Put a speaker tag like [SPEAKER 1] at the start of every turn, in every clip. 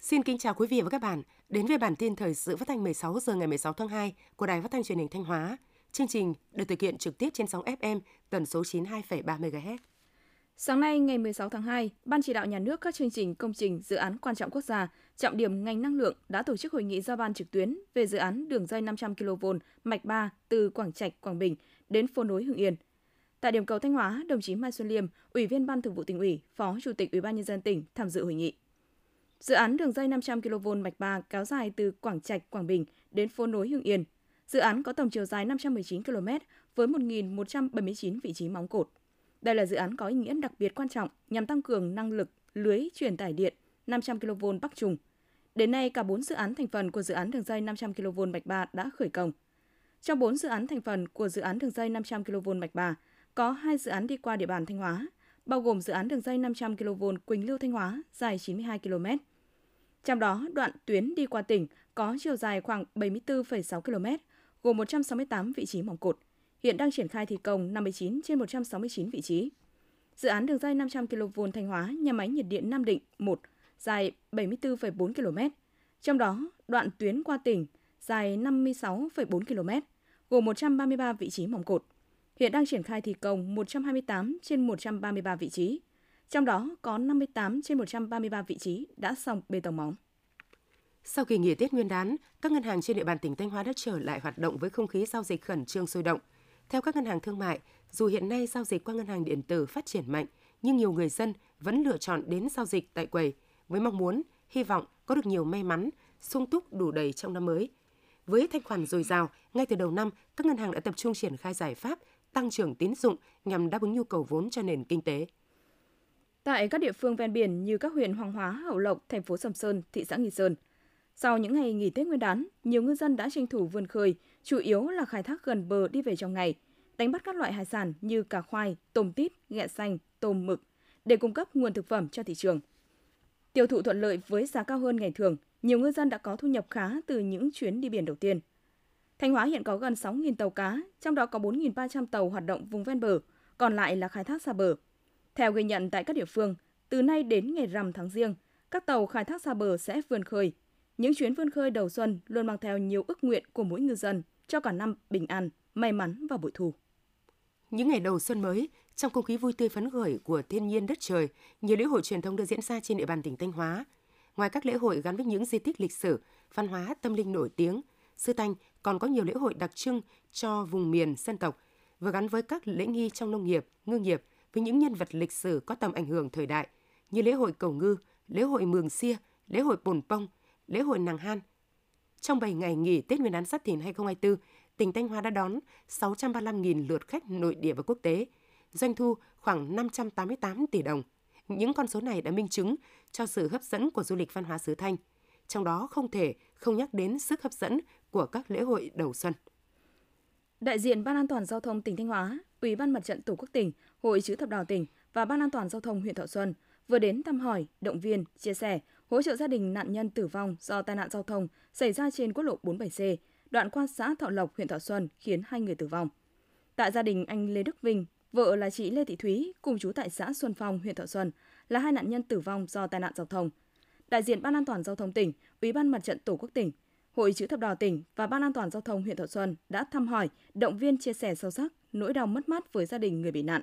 [SPEAKER 1] Xin kính chào quý vị và các bạn đến với bản tin thời sự phát thanh 16 giờ ngày 16 tháng 2 của Đài Phát thanh Truyền hình Thanh Hóa. Chương trình được thực hiện trực tiếp trên sóng FM tần số 92,3 MHz.
[SPEAKER 2] Sáng nay ngày 16 tháng 2, Ban chỉ đạo nhà nước các chương trình công trình dự án quan trọng quốc gia, trọng điểm ngành năng lượng đã tổ chức hội nghị giao ban trực tuyến về dự án đường dây 500 kV mạch 3 từ Quảng Trạch, Quảng Bình đến phố nối Hưng Yên. Tại điểm cầu Thanh Hóa, đồng chí Mai Xuân Liêm, Ủy viên Ban Thường vụ tỉnh ủy, Phó Chủ tịch Ủy ban nhân dân tỉnh tham dự hội nghị. Dự án đường dây 500 kV mạch 3 kéo dài từ Quảng Trạch, Quảng Bình đến phố nối Hưng Yên. Dự án có tổng chiều dài 519 km với 1.179 vị trí móng cột. Đây là dự án có ý nghĩa đặc biệt quan trọng nhằm tăng cường năng lực lưới truyền tải điện 500 kV Bắc Trung. Đến nay, cả 4 dự án thành phần của dự án đường dây 500 kV Bạch Ba đã khởi công. Trong 4 dự án thành phần của dự án đường dây 500 kV Bạch Ba, có 2 dự án đi qua địa bàn Thanh Hóa, bao gồm dự án đường dây 500 kV Quỳnh Lưu Thanh Hóa dài 92 km. Trong đó, đoạn tuyến đi qua tỉnh có chiều dài khoảng 74,6 km, gồm 168 vị trí mỏng cột, hiện đang triển khai thi công 59 trên 169 vị trí. Dự án đường dây 500 kV Thanh Hóa nhà máy nhiệt điện Nam Định 1 dài 74,4 km, trong đó đoạn tuyến qua tỉnh dài 56,4 km, gồm 133 vị trí mỏng cột. Hiện đang triển khai thi công 128 trên 133 vị trí, trong đó có 58 trên 133 vị trí đã xong bê tông móng.
[SPEAKER 1] Sau kỳ nghỉ Tết Nguyên đán, các ngân hàng trên địa bàn tỉnh Thanh Hóa đã trở lại hoạt động với không khí giao dịch khẩn trương sôi động. Theo các ngân hàng thương mại, dù hiện nay giao dịch qua ngân hàng điện tử phát triển mạnh, nhưng nhiều người dân vẫn lựa chọn đến giao dịch tại quầy với mong muốn, hy vọng có được nhiều may mắn, sung túc đủ đầy trong năm mới. Với thanh khoản dồi dào, ngay từ đầu năm, các ngân hàng đã tập trung triển khai giải pháp tăng trưởng tín dụng nhằm đáp ứng nhu cầu vốn cho nền kinh tế.
[SPEAKER 2] Tại các địa phương ven biển như các huyện Hoàng Hóa, Hậu Lộc, thành phố Sầm Sơn, thị xã Nghi Sơn, sau những ngày nghỉ Tết Nguyên đán, nhiều ngư dân đã tranh thủ vươn khơi, chủ yếu là khai thác gần bờ đi về trong ngày, đánh bắt các loại hải sản như cá khoai, tôm tít, ghẹ xanh, tôm mực để cung cấp nguồn thực phẩm cho thị trường. Tiêu thụ thuận lợi với giá cao hơn ngày thường, nhiều ngư dân đã có thu nhập khá từ những chuyến đi biển đầu tiên. Thanh Hóa hiện có gần 6.000 tàu cá, trong đó có 4.300 tàu hoạt động vùng ven bờ, còn lại là khai thác xa bờ. Theo ghi nhận tại các địa phương, từ nay đến ngày rằm tháng riêng, các tàu khai thác xa bờ sẽ vươn khơi. Những chuyến vươn khơi đầu xuân luôn mang theo nhiều ước nguyện của mỗi ngư dân cho cả năm bình an, may mắn và bội thu.
[SPEAKER 1] Những ngày đầu xuân mới, trong không khí vui tươi phấn khởi của thiên nhiên đất trời, nhiều lễ hội truyền thống được diễn ra trên địa bàn tỉnh Thanh Hóa. Ngoài các lễ hội gắn với những di tích lịch sử, văn hóa, tâm linh nổi tiếng, Sư Thanh còn có nhiều lễ hội đặc trưng cho vùng miền dân tộc, vừa gắn với các lễ nghi trong nông nghiệp, ngư nghiệp với những nhân vật lịch sử có tầm ảnh hưởng thời đại như lễ hội cầu ngư, lễ hội mường xia, lễ hội bồn pông, lễ hội nàng han. Trong 7 ngày nghỉ Tết Nguyên đán Giáp Thìn 2024, tỉnh Thanh Hóa đã đón 635.000 lượt khách nội địa và quốc tế, doanh thu khoảng 588 tỷ đồng. Những con số này đã minh chứng cho sự hấp dẫn của du lịch văn hóa xứ Thanh. Trong đó không thể không nhắc đến sức hấp dẫn của các lễ hội đầu xuân.
[SPEAKER 2] Đại diện Ban An toàn Giao thông tỉnh Thanh Hóa, Ủy ban Mặt trận Tổ quốc tỉnh, Hội chữ thập đỏ tỉnh và Ban An toàn Giao thông huyện Thọ Xuân vừa đến thăm hỏi, động viên, chia sẻ, hỗ trợ gia đình nạn nhân tử vong do tai nạn giao thông xảy ra trên quốc lộ 47C, đoạn qua xã Thọ Lộc, huyện Thọ Xuân khiến hai người tử vong. Tại gia đình anh Lê Đức Vinh, vợ là chị Lê Thị Thúy, cùng chú tại xã Xuân Phong, huyện Thọ Xuân, là hai nạn nhân tử vong do tai nạn giao thông. Đại diện Ban An toàn Giao thông tỉnh, Ủy ban Mặt trận Tổ quốc tỉnh, Hội chữ thập đỏ tỉnh và Ban An toàn Giao thông huyện Thọ Xuân đã thăm hỏi, động viên chia sẻ sâu sắc nỗi đau mất mát với gia đình người bị nạn.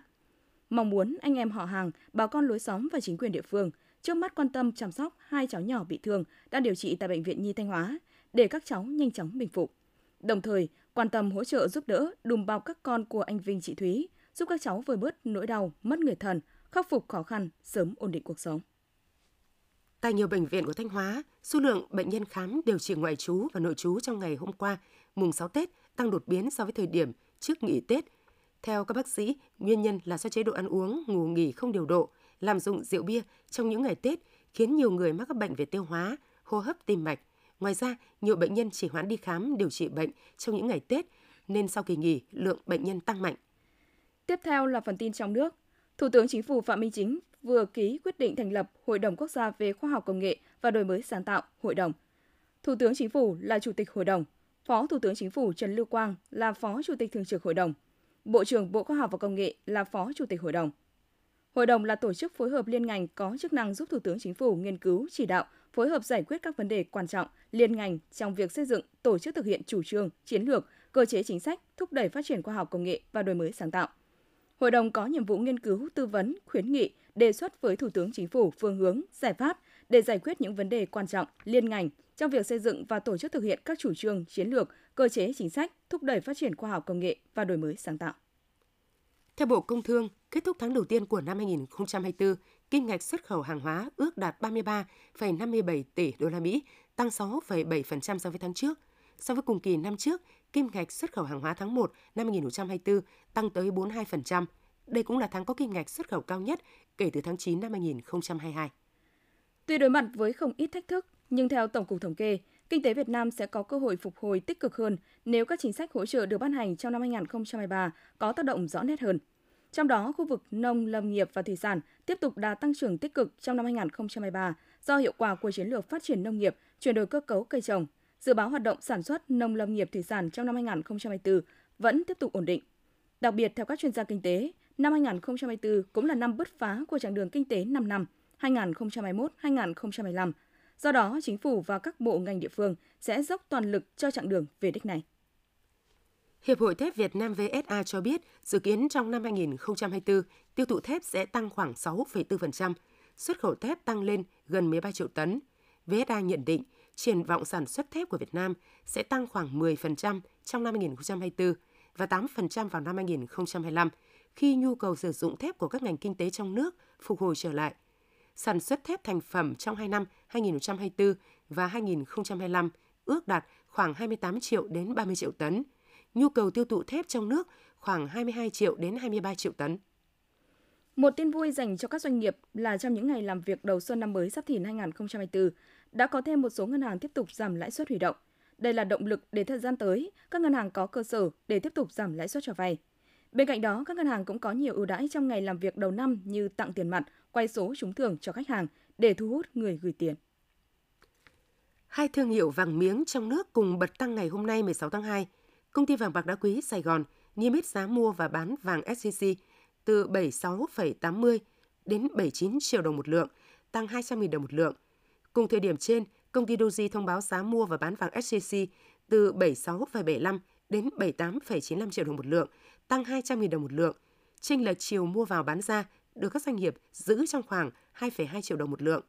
[SPEAKER 2] Mong muốn anh em họ hàng, bà con lối xóm và chính quyền địa phương trước mắt quan tâm chăm sóc hai cháu nhỏ bị thương đang điều trị tại Bệnh viện Nhi Thanh Hóa để các cháu nhanh chóng bình phục. Đồng thời, quan tâm hỗ trợ giúp đỡ đùm bọc các con của anh Vinh chị Thúy, giúp các cháu vơi bớt nỗi đau, mất người thân, khắc phục khó khăn, sớm ổn định cuộc sống.
[SPEAKER 1] Tại nhiều bệnh viện của Thanh Hóa, số lượng bệnh nhân khám điều trị ngoại trú và nội trú trong ngày hôm qua, mùng 6 Tết, tăng đột biến so với thời điểm trước nghỉ Tết. Theo các bác sĩ, nguyên nhân là do chế độ ăn uống, ngủ nghỉ không điều độ, làm dụng rượu bia trong những ngày Tết khiến nhiều người mắc các bệnh về tiêu hóa, hô hấp tim mạch. Ngoài ra, nhiều bệnh nhân chỉ hoãn đi khám điều trị bệnh trong những ngày Tết nên sau kỳ nghỉ, lượng bệnh nhân tăng mạnh.
[SPEAKER 2] Tiếp theo là phần tin trong nước. Thủ tướng Chính phủ Phạm Minh Chính vừa ký quyết định thành lập Hội đồng Quốc gia về Khoa học Công nghệ và Đổi mới sáng tạo, Hội đồng. Thủ tướng Chính phủ là Chủ tịch Hội đồng, Phó Thủ tướng Chính phủ Trần Lưu Quang là Phó Chủ tịch Thường trực Hội đồng. Bộ trưởng Bộ Khoa học và Công nghệ là Phó Chủ tịch Hội đồng. Hội đồng là tổ chức phối hợp liên ngành có chức năng giúp Thủ tướng Chính phủ nghiên cứu, chỉ đạo, phối hợp giải quyết các vấn đề quan trọng liên ngành trong việc xây dựng, tổ chức thực hiện chủ trương, chiến lược, cơ chế chính sách, thúc đẩy phát triển khoa học công nghệ và đổi mới sáng tạo. Hội đồng có nhiệm vụ nghiên cứu, tư vấn, khuyến nghị, đề xuất với Thủ tướng Chính phủ phương hướng, giải pháp để giải quyết những vấn đề quan trọng liên ngành trong việc xây dựng và tổ chức thực hiện các chủ trương, chiến lược, cơ chế chính sách, thúc đẩy phát triển khoa học công nghệ và đổi mới sáng tạo.
[SPEAKER 1] Theo Bộ Công Thương, kết thúc tháng đầu tiên của năm 2024, kim ngạch xuất khẩu hàng hóa ước đạt 33,57 tỷ đô la Mỹ, tăng 6,7% so với tháng trước. So với cùng kỳ năm trước, kim ngạch xuất khẩu hàng hóa tháng 1 năm 2024 tăng tới 42%. Đây cũng là tháng có kim ngạch xuất khẩu cao nhất kể từ tháng 9 năm 2022.
[SPEAKER 2] Tuy đối mặt với không ít thách thức, nhưng theo Tổng cục Thống kê, kinh tế Việt Nam sẽ có cơ hội phục hồi tích cực hơn nếu các chính sách hỗ trợ được ban hành trong năm 2023 có tác động rõ nét hơn. Trong đó, khu vực nông, lâm nghiệp và thủy sản tiếp tục đạt tăng trưởng tích cực trong năm 2023 do hiệu quả của chiến lược phát triển nông nghiệp, chuyển đổi cơ cấu cây trồng. Dự báo hoạt động sản xuất nông lâm nghiệp thủy sản trong năm 2024 vẫn tiếp tục ổn định. Đặc biệt, theo các chuyên gia kinh tế, năm 2024 cũng là năm bứt phá của chặng đường kinh tế 5 năm 2021-2025. Do đó, chính phủ và các bộ ngành địa phương sẽ dốc toàn lực cho chặng đường về đích này.
[SPEAKER 1] Hiệp hội thép Việt Nam VSA cho biết, dự kiến trong năm 2024, tiêu thụ thép sẽ tăng khoảng 6,4%, xuất khẩu thép tăng lên gần 13 triệu tấn. VSA nhận định, triển vọng sản xuất thép của Việt Nam sẽ tăng khoảng 10% trong năm 2024 và 8% vào năm 2025, khi nhu cầu sử dụng thép của các ngành kinh tế trong nước phục hồi trở lại. Sản xuất thép thành phẩm trong 2 năm 2024 và 2025 ước đạt khoảng 28 triệu đến 30 triệu tấn. Nhu cầu tiêu thụ thép trong nước khoảng 22 triệu đến 23 triệu tấn.
[SPEAKER 2] Một tin vui dành cho các doanh nghiệp là trong những ngày làm việc đầu xuân năm mới Giáp Thìn 2024, đã có thêm một số ngân hàng tiếp tục giảm lãi suất huy động. Đây là động lực để thời gian tới, các ngân hàng có cơ sở để tiếp tục giảm lãi suất cho vay. Bên cạnh đó, các ngân hàng cũng có nhiều ưu đãi trong ngày làm việc đầu năm như tặng tiền mặt, quay số trúng thưởng cho khách hàng để thu hút người gửi tiền.
[SPEAKER 1] Hai thương hiệu vàng miếng trong nước cùng bật tăng ngày hôm nay 16 tháng 2. Công ty vàng bạc đá quý Sài Gòn niêm yết giá mua và bán vàng SJC từ 76,80 đến 79 triệu đồng một lượng, tăng 200.000 đồng một lượng. Cùng thời điểm trên, công ty Doji thông báo giá mua và bán vàng SJC từ 76,75 đến 78,95 triệu đồng một lượng, tăng 200.000 đồng một lượng. Chênh lệch chiều mua vào bán ra được các doanh nghiệp giữ trong khoảng 2,2 triệu đồng một lượng.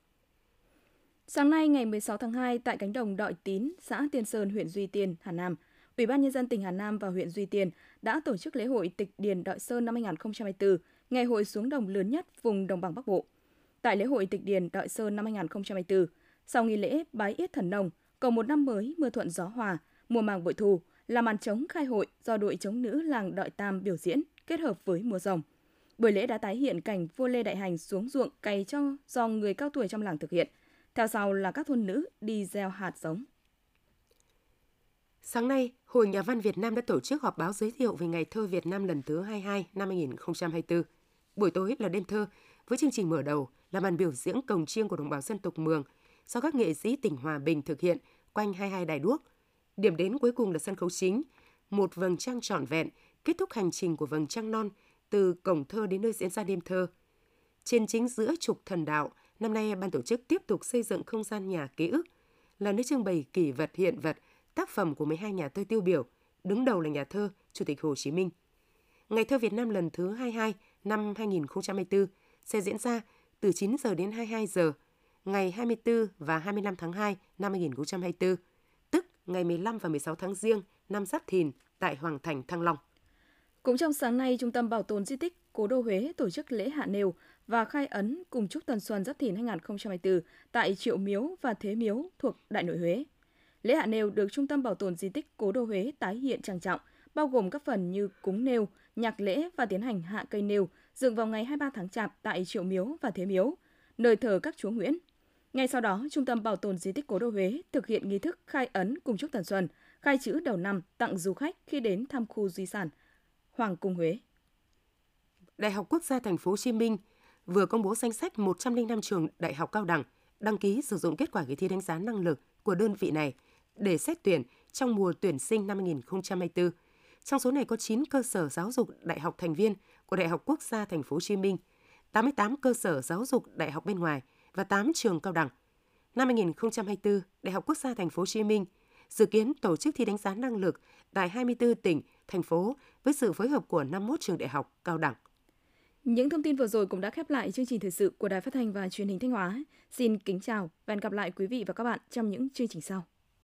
[SPEAKER 2] Sáng nay ngày 16 tháng 2 tại cánh đồng Đội Tín, xã Tiên Sơn, huyện Duy Tiên, Hà Nam, Ủy ban nhân dân tỉnh Hà Nam và huyện Duy Tiên đã tổ chức lễ hội Tịch Điền Đội Sơn năm 2024, ngày hội xuống đồng lớn nhất vùng đồng bằng Bắc Bộ. Tại lễ hội Tịch Điền Đội Sơn năm 2024, sau nghi lễ bái yết thần nông, cầu một năm mới mưa thuận gió hòa, mùa màng bội thu là màn trống khai hội do đội chống nữ làng Đội Tam biểu diễn kết hợp với mùa rồng. Buổi lễ đã tái hiện cảnh vua Lê Đại Hành xuống ruộng cày cho do người cao tuổi trong làng thực hiện. Theo sau là các thôn nữ đi gieo hạt giống.
[SPEAKER 1] Sáng nay, Hội Nhà văn Việt Nam đã tổ chức họp báo giới thiệu về Ngày thơ Việt Nam lần thứ 22 năm 2024. Buổi tối là đêm thơ, với chương trình mở đầu là màn biểu diễn cồng chiêng của đồng bào dân tộc Mường do các nghệ sĩ tỉnh Hòa Bình thực hiện quanh 22 đài đuốc. Điểm đến cuối cùng là sân khấu chính, một vầng trăng trọn vẹn, kết thúc hành trình của vầng trăng non từ cổng thơ đến nơi diễn ra đêm thơ. Trên chính giữa trục thần đạo, năm nay ban tổ chức tiếp tục xây dựng không gian nhà ký ức, là nơi trưng bày kỷ vật hiện vật, tác phẩm của 12 nhà thơ tiêu biểu, đứng đầu là nhà thơ Chủ tịch Hồ Chí Minh. Ngày thơ Việt Nam lần thứ 22 năm 2024 sẽ diễn ra từ 9 giờ đến 22 giờ ngày 24 và 25 tháng 2 năm 2024, tức ngày 15 và 16 tháng Giêng năm Giáp Thìn tại Hoàng Thành Thăng Long.
[SPEAKER 2] Cũng trong sáng nay, Trung tâm Bảo tồn Di tích Cố đô Huế tổ chức lễ hạ nêu và khai ấn cùng chúc Tần Xuân Giáp Thìn 2024 tại Triệu Miếu và Thế Miếu thuộc Đại nội Huế. Lễ hạ nêu được Trung tâm Bảo tồn Di tích Cố đô Huế tái hiện trang trọng, bao gồm các phần như cúng nêu, nhạc lễ và tiến hành hạ cây nêu, dựng vào ngày 23 tháng Chạp tại Triệu Miếu và Thế Miếu, nơi thờ các chúa Nguyễn. Ngay sau đó, Trung tâm Bảo tồn Di tích Cố đô Huế thực hiện nghi thức khai ấn cùng chúc Tần Xuân, khai chữ đầu năm tặng du khách khi đến thăm khu di sản Hoàng cung Huế.
[SPEAKER 1] Đại học Quốc gia Thành phố Hồ Chí Minh vừa công bố danh sách 105 trường đại học cao đẳng đăng ký sử dụng kết quả kỳ thi đánh giá năng lực của đơn vị này để xét tuyển trong mùa tuyển sinh năm 2024. Trong số này có 9 cơ sở giáo dục đại học thành viên của Đại học Quốc gia Thành phố Hồ Chí Minh, 88 cơ sở giáo dục đại học bên ngoài và 8 trường cao đẳng. Năm 2024, Đại học Quốc gia Thành phố Hồ Chí Minh dự kiến tổ chức thi đánh giá năng lực tại 24 tỉnh, thành phố với sự phối hợp của 51 trường đại học cao đẳng.
[SPEAKER 2] Những thông tin vừa rồi cũng đã khép lại chương trình thời sự của Đài Phát thanh và Truyền hình Thanh Hóa. Xin kính chào và hẹn gặp lại quý vị và các bạn trong những chương trình sau.